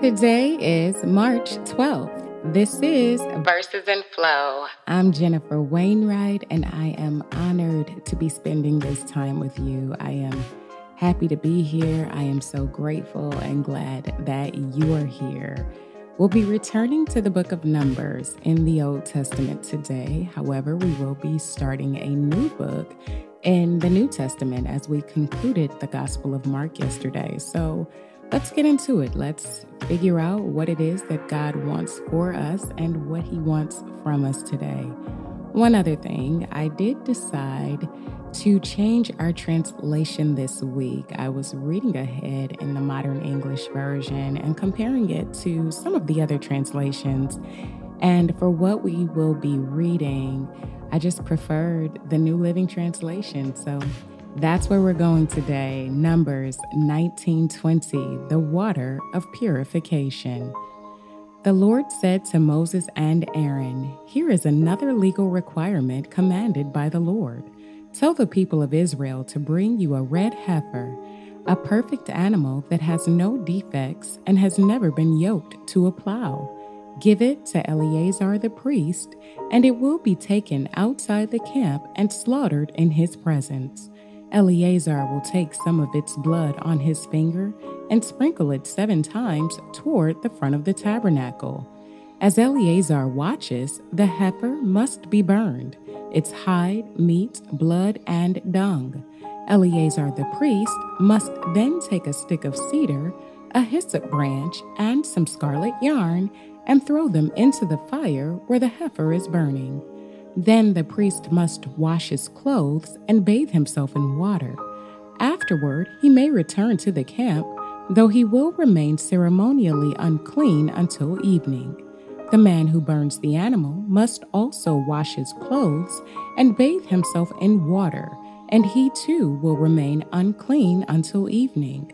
Today is March 12th. This is Verses in Flow. I'm Jennifer Wainwright, and I am honored to be spending this time with you. I am happy to be here. I am so grateful and glad that you are here. We'll be returning to the book of Numbers in the Old Testament today. However, we will be starting a new book in the New Testament as we concluded the Gospel of Mark yesterday. So, Let's get into it. Let's figure out what it is that God wants for us and what He wants from us today. One other thing, I did decide to change our translation this week. I was reading ahead in the Modern English Version and comparing it to some of the other translations. And for what we will be reading, I just preferred the New Living Translation. So that's where we're going today. Numbers 1920, the water of purification. The Lord said to Moses and Aaron, Here is another legal requirement commanded by the Lord. Tell the people of Israel to bring you a red heifer, a perfect animal that has no defects and has never been yoked to a plow. Give it to Eleazar the priest, and it will be taken outside the camp and slaughtered in his presence. Eleazar will take some of its blood on his finger and sprinkle it seven times toward the front of the tabernacle. As Eleazar watches, the heifer must be burned, its hide, meat, blood, and dung. Eleazar the priest must then take a stick of cedar, a hyssop branch, and some scarlet yarn and throw them into the fire where the heifer is burning. Then the priest must wash his clothes and bathe himself in water. Afterward, he may return to the camp, though he will remain ceremonially unclean until evening. The man who burns the animal must also wash his clothes and bathe himself in water, and he too will remain unclean until evening.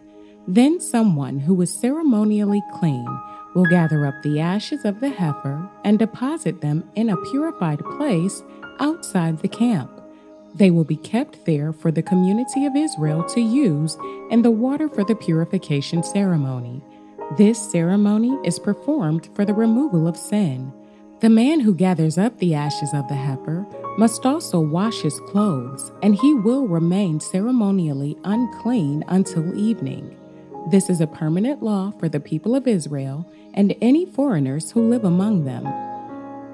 Then someone who is ceremonially clean will gather up the ashes of the heifer and deposit them in a purified place outside the camp. They will be kept there for the community of Israel to use in the water for the purification ceremony. This ceremony is performed for the removal of sin. The man who gathers up the ashes of the heifer must also wash his clothes, and he will remain ceremonially unclean until evening. This is a permanent law for the people of Israel and any foreigners who live among them.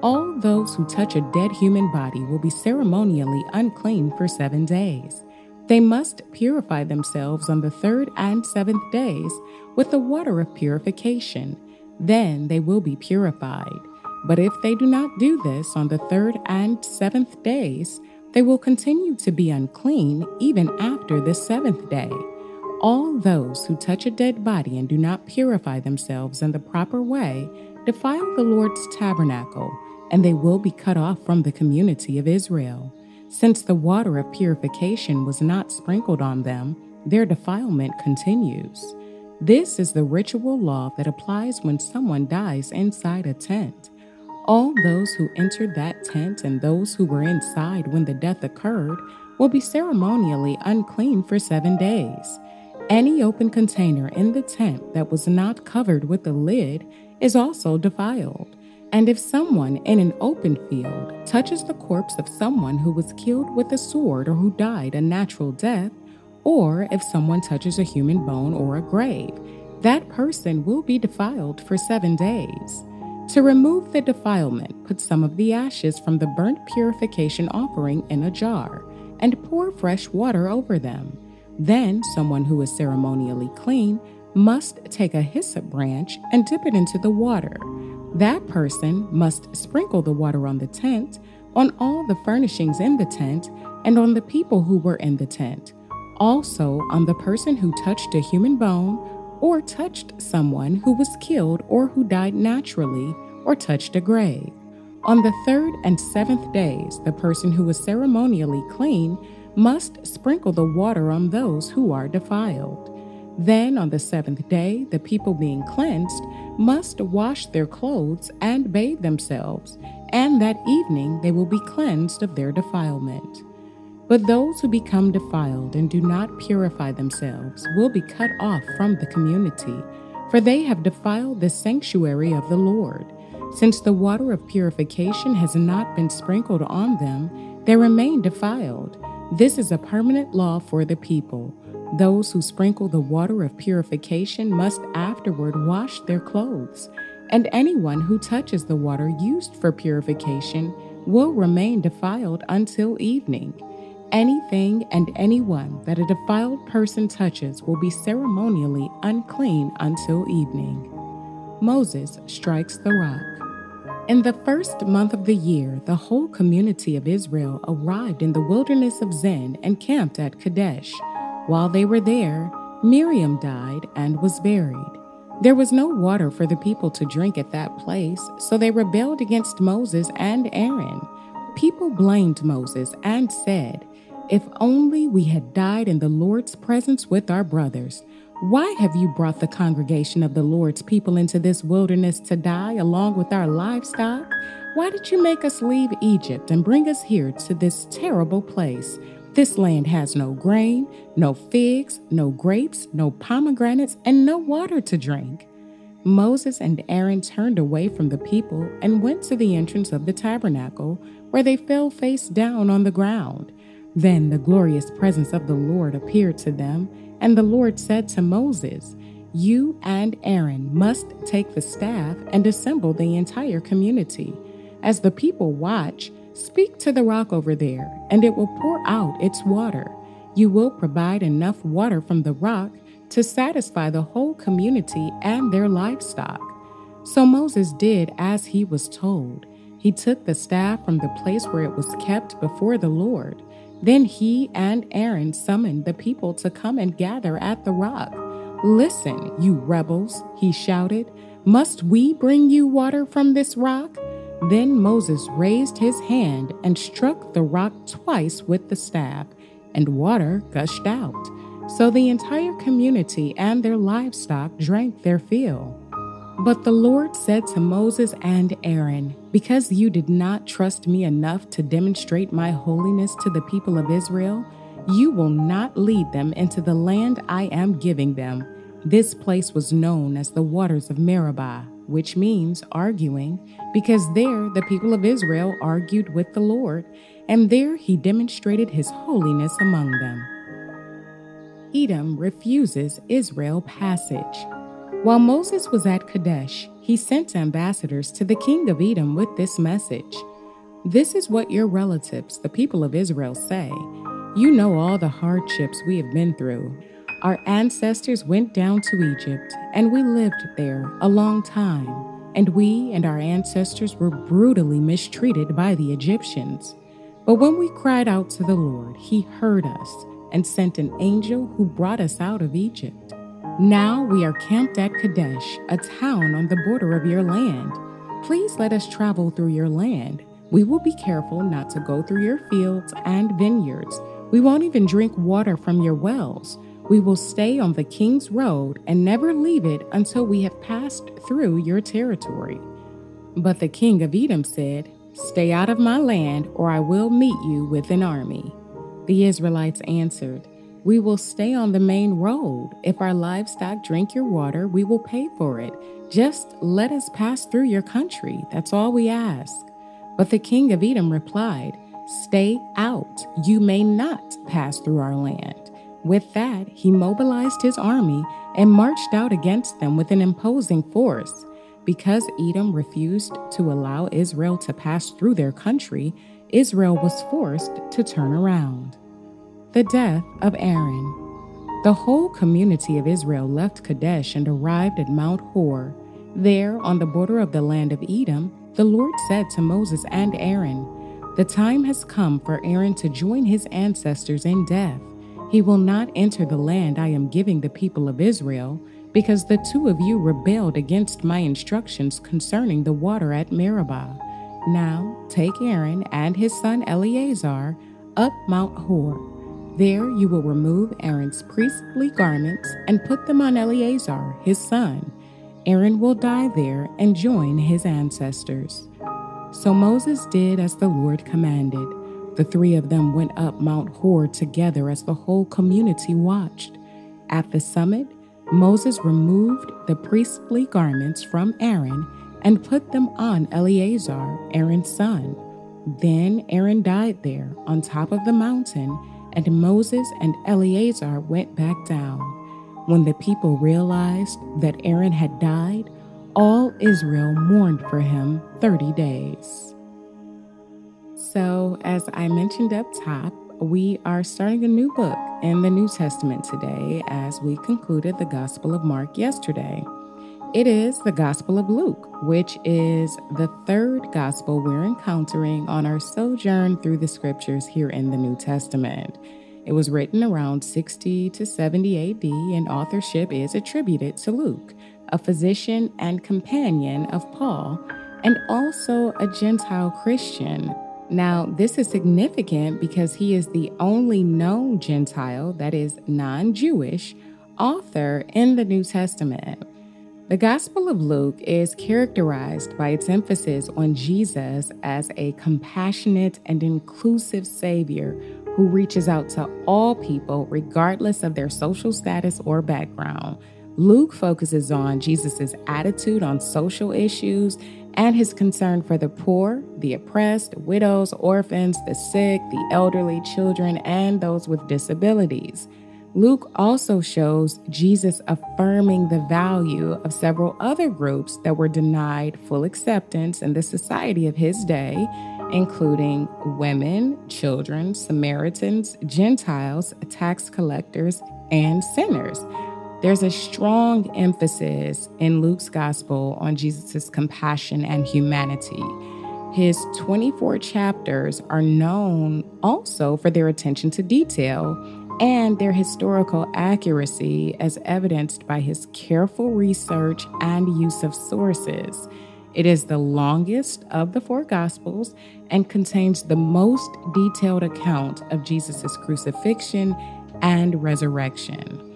All those who touch a dead human body will be ceremonially unclean for seven days. They must purify themselves on the third and seventh days with the water of purification. Then they will be purified. But if they do not do this on the third and seventh days, they will continue to be unclean even after the seventh day. All those who touch a dead body and do not purify themselves in the proper way defile the Lord's tabernacle, and they will be cut off from the community of Israel. Since the water of purification was not sprinkled on them, their defilement continues. This is the ritual law that applies when someone dies inside a tent. All those who entered that tent and those who were inside when the death occurred will be ceremonially unclean for seven days. Any open container in the tent that was not covered with a lid is also defiled. And if someone in an open field touches the corpse of someone who was killed with a sword or who died a natural death, or if someone touches a human bone or a grave, that person will be defiled for seven days. To remove the defilement, put some of the ashes from the burnt purification offering in a jar and pour fresh water over them. Then, someone who is ceremonially clean must take a hyssop branch and dip it into the water. That person must sprinkle the water on the tent, on all the furnishings in the tent, and on the people who were in the tent. Also, on the person who touched a human bone, or touched someone who was killed or who died naturally, or touched a grave. On the third and seventh days, the person who was ceremonially clean must sprinkle the water on those who are defiled. Then on the seventh day, the people being cleansed must wash their clothes and bathe themselves, and that evening they will be cleansed of their defilement. But those who become defiled and do not purify themselves will be cut off from the community, for they have defiled the sanctuary of the Lord. Since the water of purification has not been sprinkled on them, they remain defiled. This is a permanent law for the people. Those who sprinkle the water of purification must afterward wash their clothes, and anyone who touches the water used for purification will remain defiled until evening. Anything and anyone that a defiled person touches will be ceremonially unclean until evening. Moses strikes the rock. In the first month of the year, the whole community of Israel arrived in the wilderness of Zin and camped at Kadesh. While they were there, Miriam died and was buried. There was no water for the people to drink at that place, so they rebelled against Moses and Aaron. People blamed Moses and said, if only we had died in the Lord's presence with our brothers. Why have you brought the congregation of the Lord's people into this wilderness to die along with our livestock? Why did you make us leave Egypt and bring us here to this terrible place? This land has no grain, no figs, no grapes, no pomegranates, and no water to drink. Moses and Aaron turned away from the people and went to the entrance of the tabernacle, where they fell face down on the ground. Then the glorious presence of the Lord appeared to them, and the Lord said to Moses, You and Aaron must take the staff and assemble the entire community. As the people watch, speak to the rock over there, and it will pour out its water. You will provide enough water from the rock to satisfy the whole community and their livestock. So Moses did as he was told. He took the staff from the place where it was kept before the Lord. Then he and Aaron summoned the people to come and gather at the rock. Listen, you rebels, he shouted. Must we bring you water from this rock? Then Moses raised his hand and struck the rock twice with the staff, and water gushed out. So the entire community and their livestock drank their fill. But the Lord said to Moses and Aaron, Because you did not trust me enough to demonstrate my holiness to the people of Israel, you will not lead them into the land I am giving them. This place was known as the waters of Meribah, which means arguing, because there the people of Israel argued with the Lord, and there he demonstrated his holiness among them. Edom refuses Israel passage. While Moses was at Kadesh, he sent ambassadors to the king of Edom with this message This is what your relatives, the people of Israel, say. You know all the hardships we have been through. Our ancestors went down to Egypt, and we lived there a long time, and we and our ancestors were brutally mistreated by the Egyptians. But when we cried out to the Lord, he heard us and sent an angel who brought us out of Egypt. Now we are camped at Kadesh, a town on the border of your land. Please let us travel through your land. We will be careful not to go through your fields and vineyards. We won't even drink water from your wells. We will stay on the king's road and never leave it until we have passed through your territory. But the king of Edom said, Stay out of my land, or I will meet you with an army. The Israelites answered, we will stay on the main road. If our livestock drink your water, we will pay for it. Just let us pass through your country. That's all we ask. But the king of Edom replied, Stay out. You may not pass through our land. With that, he mobilized his army and marched out against them with an imposing force. Because Edom refused to allow Israel to pass through their country, Israel was forced to turn around. The death of Aaron. The whole community of Israel left Kadesh and arrived at Mount Hor. There, on the border of the land of Edom, the Lord said to Moses and Aaron, The time has come for Aaron to join his ancestors in death. He will not enter the land I am giving the people of Israel, because the two of you rebelled against my instructions concerning the water at Meribah. Now take Aaron and his son Eleazar up Mount Hor there you will remove Aaron's priestly garments and put them on Eleazar, his son. Aaron will die there and join his ancestors. So Moses did as the Lord commanded. The three of them went up Mount Hor together as the whole community watched. At the summit, Moses removed the priestly garments from Aaron and put them on Eleazar, Aaron's son. Then Aaron died there on top of the mountain, and Moses and Eleazar went back down. When the people realized that Aaron had died, all Israel mourned for him 30 days. So, as I mentioned up top, we are starting a new book in the New Testament today as we concluded the Gospel of Mark yesterday. It is the Gospel of Luke, which is the third gospel we're encountering on our sojourn through the scriptures here in the New Testament. It was written around 60 to 70 AD, and authorship is attributed to Luke, a physician and companion of Paul, and also a Gentile Christian. Now, this is significant because he is the only known Gentile, that is, non Jewish, author in the New Testament. The Gospel of Luke is characterized by its emphasis on Jesus as a compassionate and inclusive Savior who reaches out to all people, regardless of their social status or background. Luke focuses on Jesus' attitude on social issues and his concern for the poor, the oppressed, widows, orphans, the sick, the elderly, children, and those with disabilities. Luke also shows Jesus affirming the value of several other groups that were denied full acceptance in the society of his day, including women, children, Samaritans, Gentiles, tax collectors, and sinners. There's a strong emphasis in Luke's gospel on Jesus' compassion and humanity. His 24 chapters are known also for their attention to detail and their historical accuracy as evidenced by his careful research and use of sources. It is the longest of the four Gospels and contains the most detailed account of Jesus' crucifixion and resurrection.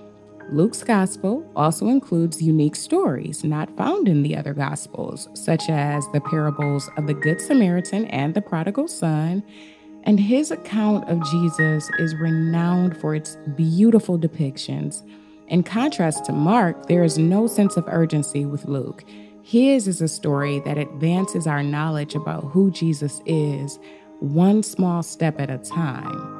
Luke's Gospel also includes unique stories not found in the other Gospels, such as the parables of the Good Samaritan and the prodigal son, and his account of Jesus is renowned for its beautiful depictions. In contrast to Mark, there is no sense of urgency with Luke. His is a story that advances our knowledge about who Jesus is, one small step at a time.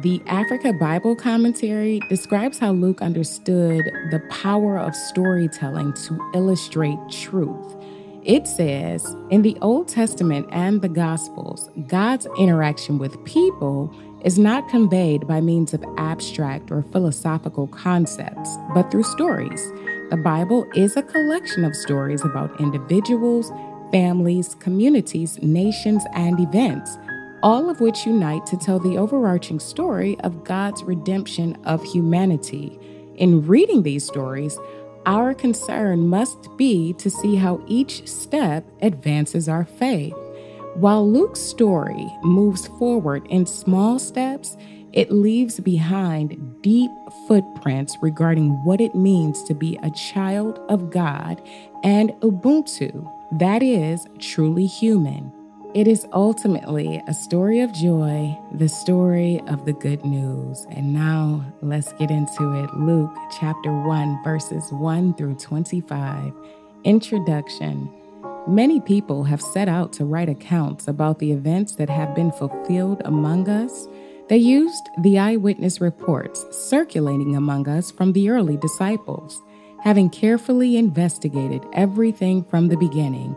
The Africa Bible Commentary describes how Luke understood the power of storytelling to illustrate truth. It says in the Old Testament and the Gospels, God's interaction with people is not conveyed by means of abstract or philosophical concepts, but through stories. The Bible is a collection of stories about individuals, families, communities, nations, and events, all of which unite to tell the overarching story of God's redemption of humanity. In reading these stories, our concern must be to see how each step advances our faith. While Luke's story moves forward in small steps, it leaves behind deep footprints regarding what it means to be a child of God and Ubuntu, that is, truly human. It is ultimately a story of joy, the story of the good news. And now let's get into it. Luke chapter 1, verses 1 through 25. Introduction Many people have set out to write accounts about the events that have been fulfilled among us. They used the eyewitness reports circulating among us from the early disciples. Having carefully investigated everything from the beginning,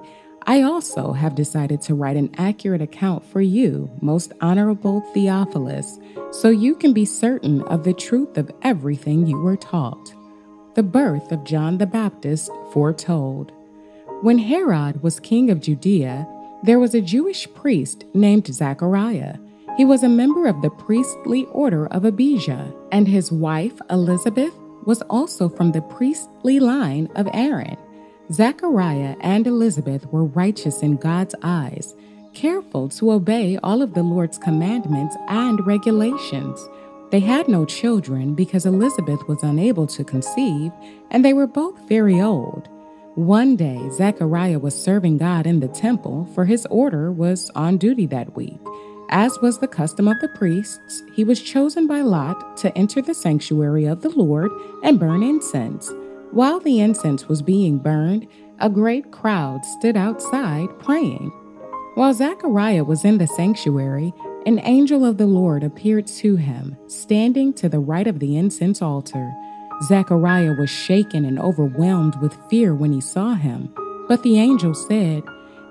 I also have decided to write an accurate account for you, most honorable Theophilus, so you can be certain of the truth of everything you were taught. The birth of John the Baptist foretold. When Herod was king of Judea, there was a Jewish priest named Zechariah. He was a member of the priestly order of Abijah, and his wife Elizabeth was also from the priestly line of Aaron. Zechariah and Elizabeth were righteous in God's eyes, careful to obey all of the Lord's commandments and regulations. They had no children because Elizabeth was unable to conceive, and they were both very old. One day, Zechariah was serving God in the temple, for his order was on duty that week. As was the custom of the priests, he was chosen by Lot to enter the sanctuary of the Lord and burn incense. While the incense was being burned, a great crowd stood outside praying. While Zechariah was in the sanctuary, an angel of the Lord appeared to him, standing to the right of the incense altar. Zechariah was shaken and overwhelmed with fear when he saw him. But the angel said,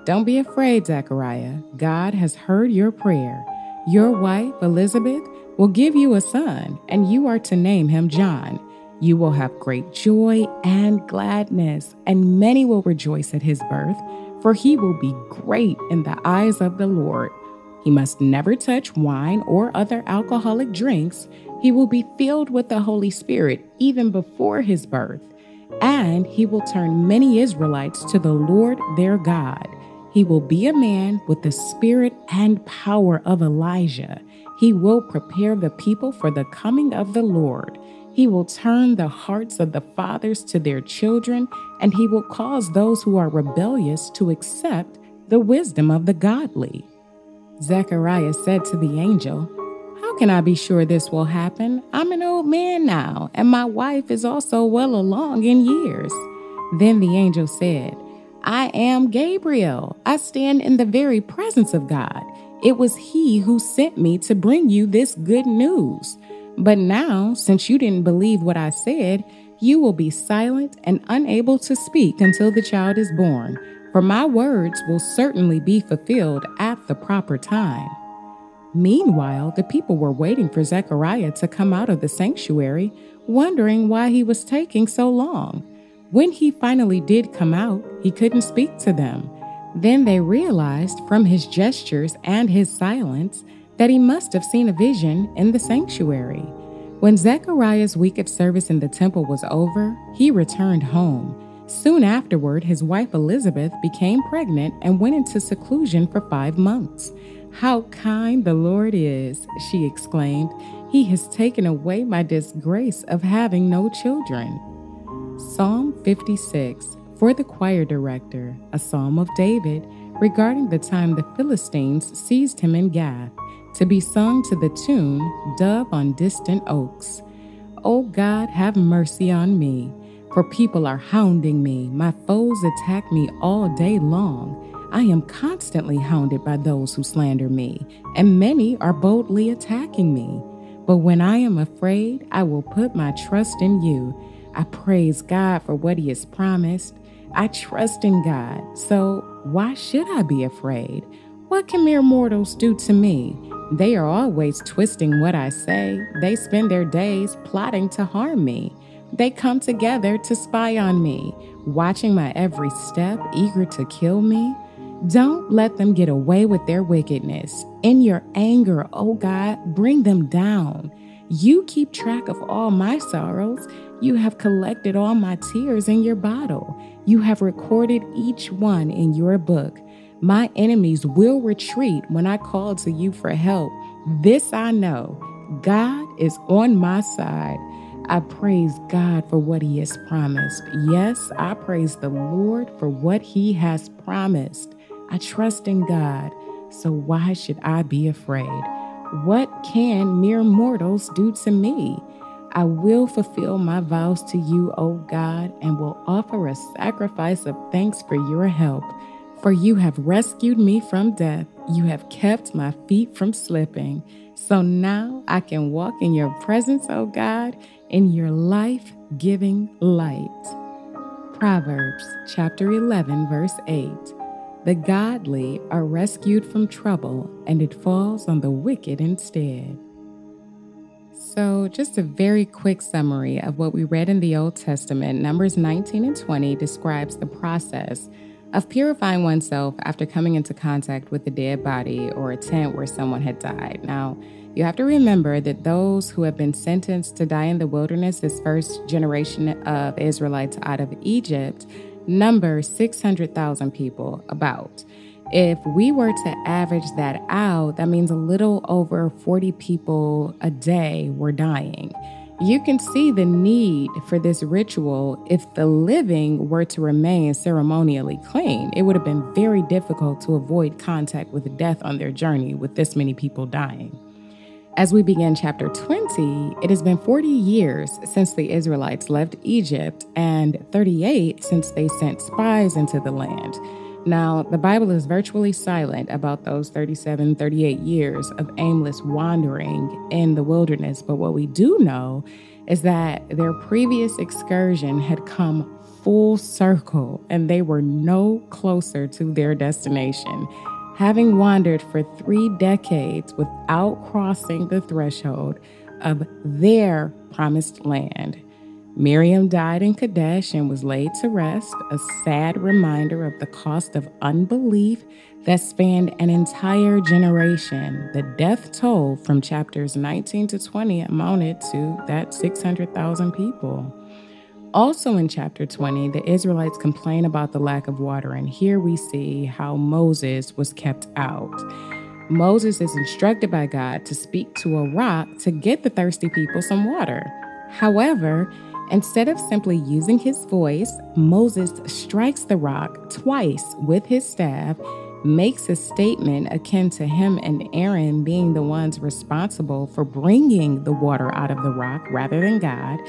Don't be afraid, Zechariah. God has heard your prayer. Your wife, Elizabeth, will give you a son, and you are to name him John. You will have great joy and gladness, and many will rejoice at his birth, for he will be great in the eyes of the Lord. He must never touch wine or other alcoholic drinks. He will be filled with the Holy Spirit even before his birth. And he will turn many Israelites to the Lord their God. He will be a man with the spirit and power of Elijah. He will prepare the people for the coming of the Lord. He will turn the hearts of the fathers to their children, and he will cause those who are rebellious to accept the wisdom of the godly. Zechariah said to the angel, How can I be sure this will happen? I'm an old man now, and my wife is also well along in years. Then the angel said, I am Gabriel. I stand in the very presence of God. It was he who sent me to bring you this good news. But now, since you didn't believe what I said, you will be silent and unable to speak until the child is born, for my words will certainly be fulfilled at the proper time. Meanwhile, the people were waiting for Zechariah to come out of the sanctuary, wondering why he was taking so long. When he finally did come out, he couldn't speak to them. Then they realized from his gestures and his silence that he must have seen a vision in the sanctuary. When Zechariah's week of service in the temple was over, he returned home. Soon afterward, his wife Elizabeth became pregnant and went into seclusion for five months. How kind the Lord is, she exclaimed. He has taken away my disgrace of having no children. Psalm 56 for the choir director, a psalm of David regarding the time the Philistines seized him in Gath to be sung to the tune Dove on Distant Oaks. O God, have mercy on me, for people are hounding me. My foes attack me all day long. I am constantly hounded by those who slander me, and many are boldly attacking me. But when I am afraid, I will put my trust in you. I praise God for what He has promised. I trust in God, so why should I be afraid? What can mere mortals do to me? They are always twisting what I say. They spend their days plotting to harm me. They come together to spy on me, watching my every step, eager to kill me. Don't let them get away with their wickedness. In your anger, oh God, bring them down. You keep track of all my sorrows. You have collected all my tears in your bottle. You have recorded each one in your book. My enemies will retreat when I call to you for help. This I know God is on my side. I praise God for what He has promised. Yes, I praise the Lord for what He has promised. I trust in God, so why should I be afraid? What can mere mortals do to me? I will fulfill my vows to you, O God, and will offer a sacrifice of thanks for your help. For you have rescued me from death. You have kept my feet from slipping. So now I can walk in your presence, O God, in your life giving light. Proverbs chapter 11, verse 8. The godly are rescued from trouble, and it falls on the wicked instead. So, just a very quick summary of what we read in the Old Testament. Numbers 19 and 20 describes the process of purifying oneself after coming into contact with a dead body or a tent where someone had died. Now, you have to remember that those who have been sentenced to die in the wilderness, this first generation of Israelites out of Egypt, number 600,000 people, about. If we were to average that out, that means a little over 40 people a day were dying. You can see the need for this ritual if the living were to remain ceremonially clean. It would have been very difficult to avoid contact with death on their journey with this many people dying. As we begin chapter 20, it has been 40 years since the Israelites left Egypt and 38 since they sent spies into the land. Now, the Bible is virtually silent about those 37, 38 years of aimless wandering in the wilderness, but what we do know is that their previous excursion had come full circle and they were no closer to their destination. Having wandered for three decades without crossing the threshold of their promised land. Miriam died in Kadesh and was laid to rest, a sad reminder of the cost of unbelief that spanned an entire generation. The death toll from chapters 19 to 20 amounted to that 600,000 people. Also in chapter 20, the Israelites complain about the lack of water, and here we see how Moses was kept out. Moses is instructed by God to speak to a rock to get the thirsty people some water. However, Instead of simply using his voice, Moses strikes the rock twice with his staff, makes a statement akin to him and Aaron being the ones responsible for bringing the water out of the rock rather than God,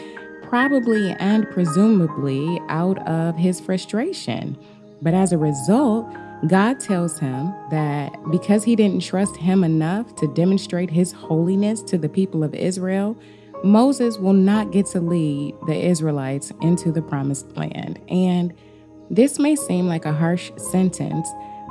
probably and presumably out of his frustration. But as a result, God tells him that because he didn't trust him enough to demonstrate his holiness to the people of Israel, Moses will not get to lead the Israelites into the promised land. And this may seem like a harsh sentence,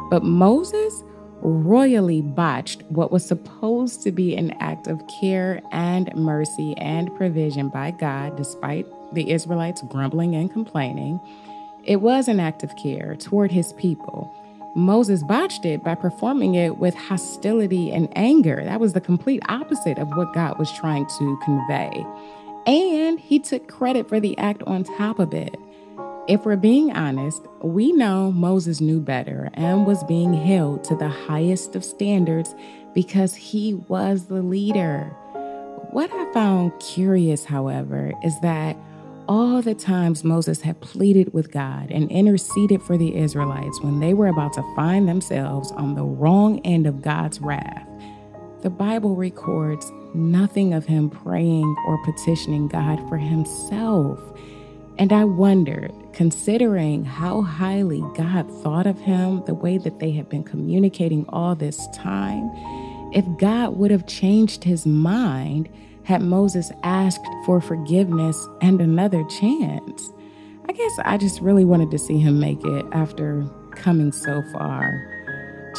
but Moses royally botched what was supposed to be an act of care and mercy and provision by God, despite the Israelites grumbling and complaining. It was an act of care toward his people. Moses botched it by performing it with hostility and anger. That was the complete opposite of what God was trying to convey. And he took credit for the act on top of it. If we're being honest, we know Moses knew better and was being held to the highest of standards because he was the leader. What I found curious, however, is that all the times Moses had pleaded with God and interceded for the Israelites when they were about to find themselves on the wrong end of God's wrath, the Bible records nothing of him praying or petitioning God for himself. And I wondered, considering how highly God thought of him, the way that they had been communicating all this time, if God would have changed his mind had Moses asked for forgiveness and another chance. I guess I just really wanted to see him make it after coming so far.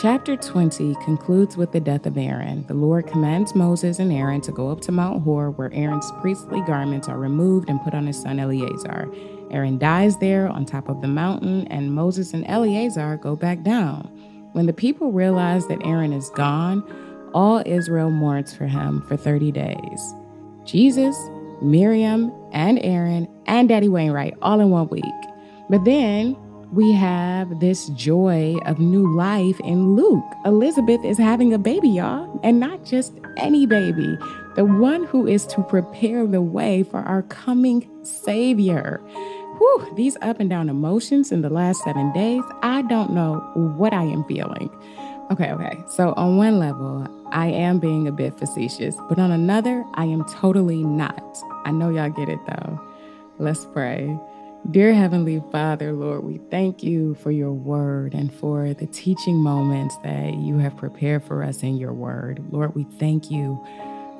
Chapter 20 concludes with the death of Aaron. The Lord commands Moses and Aaron to go up to Mount Hor, where Aaron's priestly garments are removed and put on his son Eleazar. Aaron dies there on top of the mountain, and Moses and Eleazar go back down. When the people realize that Aaron is gone, all Israel mourns for him for 30 days. Jesus, Miriam, and Aaron, and Daddy Wainwright all in one week. But then we have this joy of new life in Luke. Elizabeth is having a baby, y'all, and not just any baby, the one who is to prepare the way for our coming Savior. Whew, these up and down emotions in the last seven days, I don't know what I am feeling. Okay, okay. So, on one level, I am being a bit facetious, but on another, I am totally not. I know y'all get it though. Let's pray. Dear Heavenly Father, Lord, we thank you for your word and for the teaching moments that you have prepared for us in your word. Lord, we thank you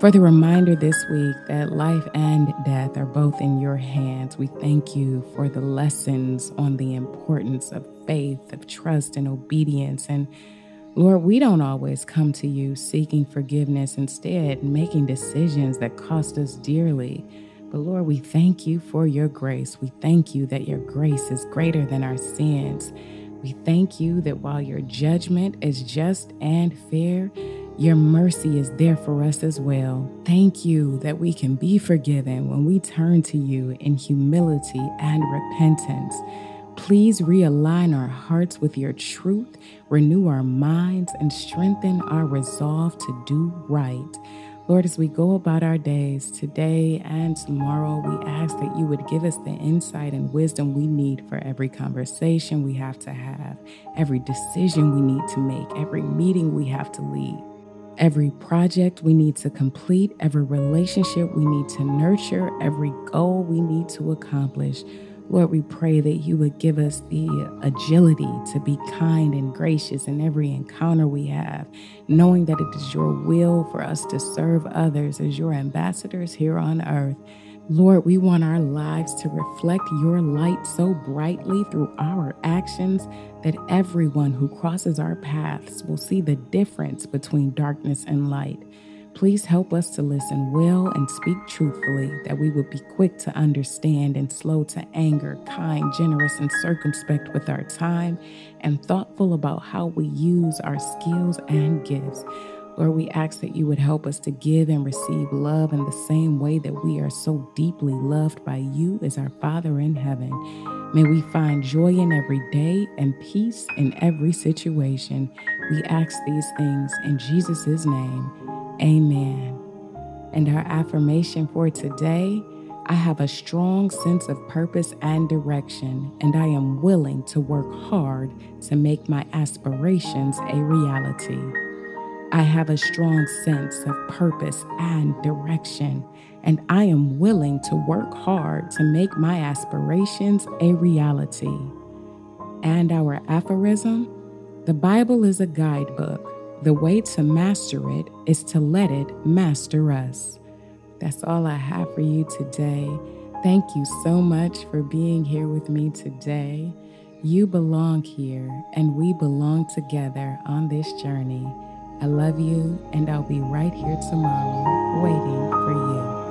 for the reminder this week that life and death are both in your hands. We thank you for the lessons on the importance of faith, of trust, and obedience. And Lord, we don't always come to you seeking forgiveness, instead, making decisions that cost us dearly. But Lord, we thank you for your grace. We thank you that your grace is greater than our sins. We thank you that while your judgment is just and fair, your mercy is there for us as well. Thank you that we can be forgiven when we turn to you in humility and repentance. Please realign our hearts with your truth, renew our minds, and strengthen our resolve to do right. Lord, as we go about our days today and tomorrow, we ask that you would give us the insight and wisdom we need for every conversation we have to have, every decision we need to make, every meeting we have to lead, every project we need to complete, every relationship we need to nurture, every goal we need to accomplish. Lord, we pray that you would give us the agility to be kind and gracious in every encounter we have, knowing that it is your will for us to serve others as your ambassadors here on earth. Lord, we want our lives to reflect your light so brightly through our actions that everyone who crosses our paths will see the difference between darkness and light. Please help us to listen well and speak truthfully, that we would be quick to understand and slow to anger, kind, generous, and circumspect with our time, and thoughtful about how we use our skills and gifts. Lord, we ask that you would help us to give and receive love in the same way that we are so deeply loved by you as our Father in heaven. May we find joy in every day and peace in every situation. We ask these things in Jesus' name. Amen. And our affirmation for today I have a strong sense of purpose and direction, and I am willing to work hard to make my aspirations a reality. I have a strong sense of purpose and direction, and I am willing to work hard to make my aspirations a reality. And our aphorism the Bible is a guidebook the way to master it is to let it master us. That's all I have for you today. Thank you so much for being here with me today. You belong here, and we belong together on this journey. I love you, and I'll be right here tomorrow waiting for you.